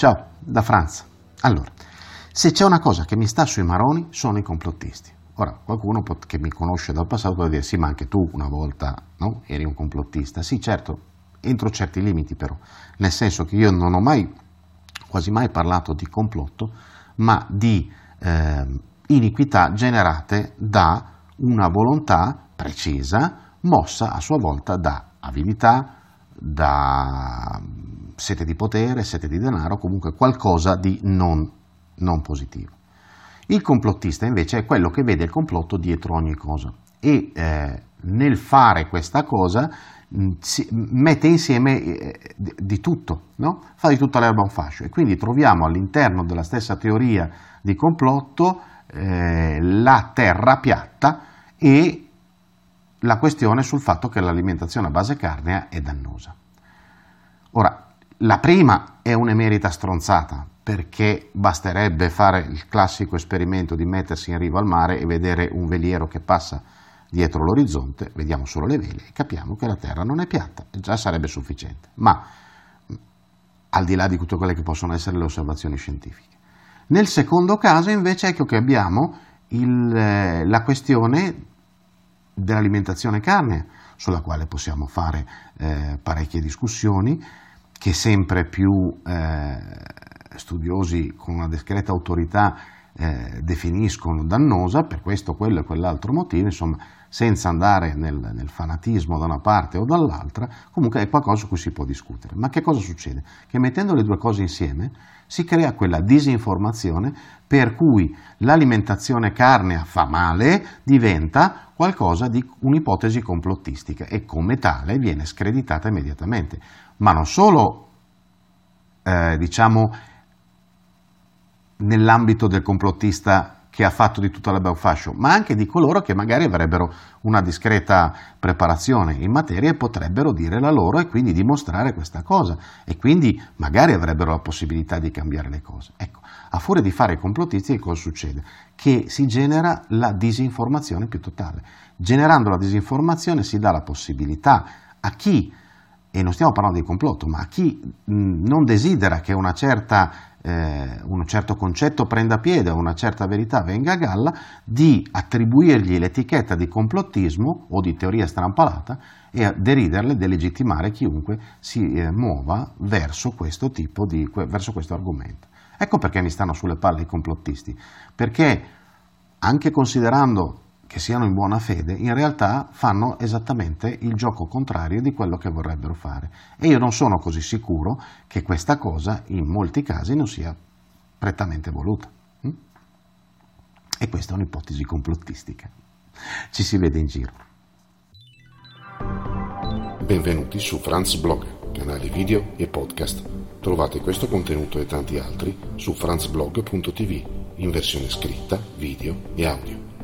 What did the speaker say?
ciao, da Franza. Allora, se c'è una cosa che mi sta sui maroni sono i complottisti. Ora, qualcuno che mi conosce dal passato può dire sì, ma anche tu una volta no? eri un complottista. Sì, certo, entro certi limiti però, nel senso che io non ho mai, quasi mai parlato di complotto, ma di eh, iniquità generate da una volontà precisa, mossa a sua volta da avidità, da sete di potere, sete di denaro, comunque qualcosa di non, non positivo. Il complottista invece è quello che vede il complotto dietro ogni cosa e eh, nel fare questa cosa si, mette insieme eh, di, di, tutto, no? fa di tutta l'erba un fascio e quindi troviamo all'interno della stessa teoria di complotto eh, la terra piatta e la questione sul fatto che l'alimentazione a base carnea è dannosa. Ora, la prima è un'emerita stronzata, perché basterebbe fare il classico esperimento di mettersi in riva al mare e vedere un veliero che passa dietro l'orizzonte, vediamo solo le vele e capiamo che la Terra non è piatta, già sarebbe sufficiente. Ma al di là di tutte quelle che possono essere le osservazioni scientifiche. Nel secondo caso invece ecco che abbiamo il, eh, la questione dell'alimentazione carne, sulla quale possiamo fare eh, parecchie discussioni, che sempre più eh, studiosi con una discreta autorità eh, definiscono dannosa per questo, quello e quell'altro motivo, insomma, senza andare nel, nel, fanatismo da una parte o dall'altra, comunque è qualcosa su cui si può discutere. Ma che cosa succede? Che mettendo le due cose insieme si crea quella disinformazione per cui l'alimentazione carnea fa male diventa qualcosa di un'ipotesi complottistica e come tale viene screditata immediatamente. Ma non solo, eh, diciamo, nell'ambito del complottista che ha fatto di tutta la fascio, ma anche di coloro che magari avrebbero una discreta preparazione in materia e potrebbero dire la loro e quindi dimostrare questa cosa e quindi magari avrebbero la possibilità di cambiare le cose. Ecco, a furia di fare i complottisti cosa succede? Che si genera la disinformazione più totale. Generando la disinformazione si dà la possibilità a chi e non stiamo parlando di complotto, ma a chi non desidera che una certa eh, un certo concetto prenda piede una certa verità venga a galla, di attribuirgli l'etichetta di complottismo o di teoria strampalata e a deriderle, delegittimare chiunque si eh, muova verso questo tipo di, verso questo argomento. Ecco perché mi stanno sulle palle i complottisti, perché anche considerando che siano in buona fede, in realtà fanno esattamente il gioco contrario di quello che vorrebbero fare. E io non sono così sicuro che questa cosa in molti casi non sia prettamente voluta. Hm? E questa è un'ipotesi complottistica. Ci si vede in giro. Benvenuti su Franz Blog, canale video e podcast. Trovate questo contenuto e tanti altri su franzblog.tv in versione scritta, video e audio.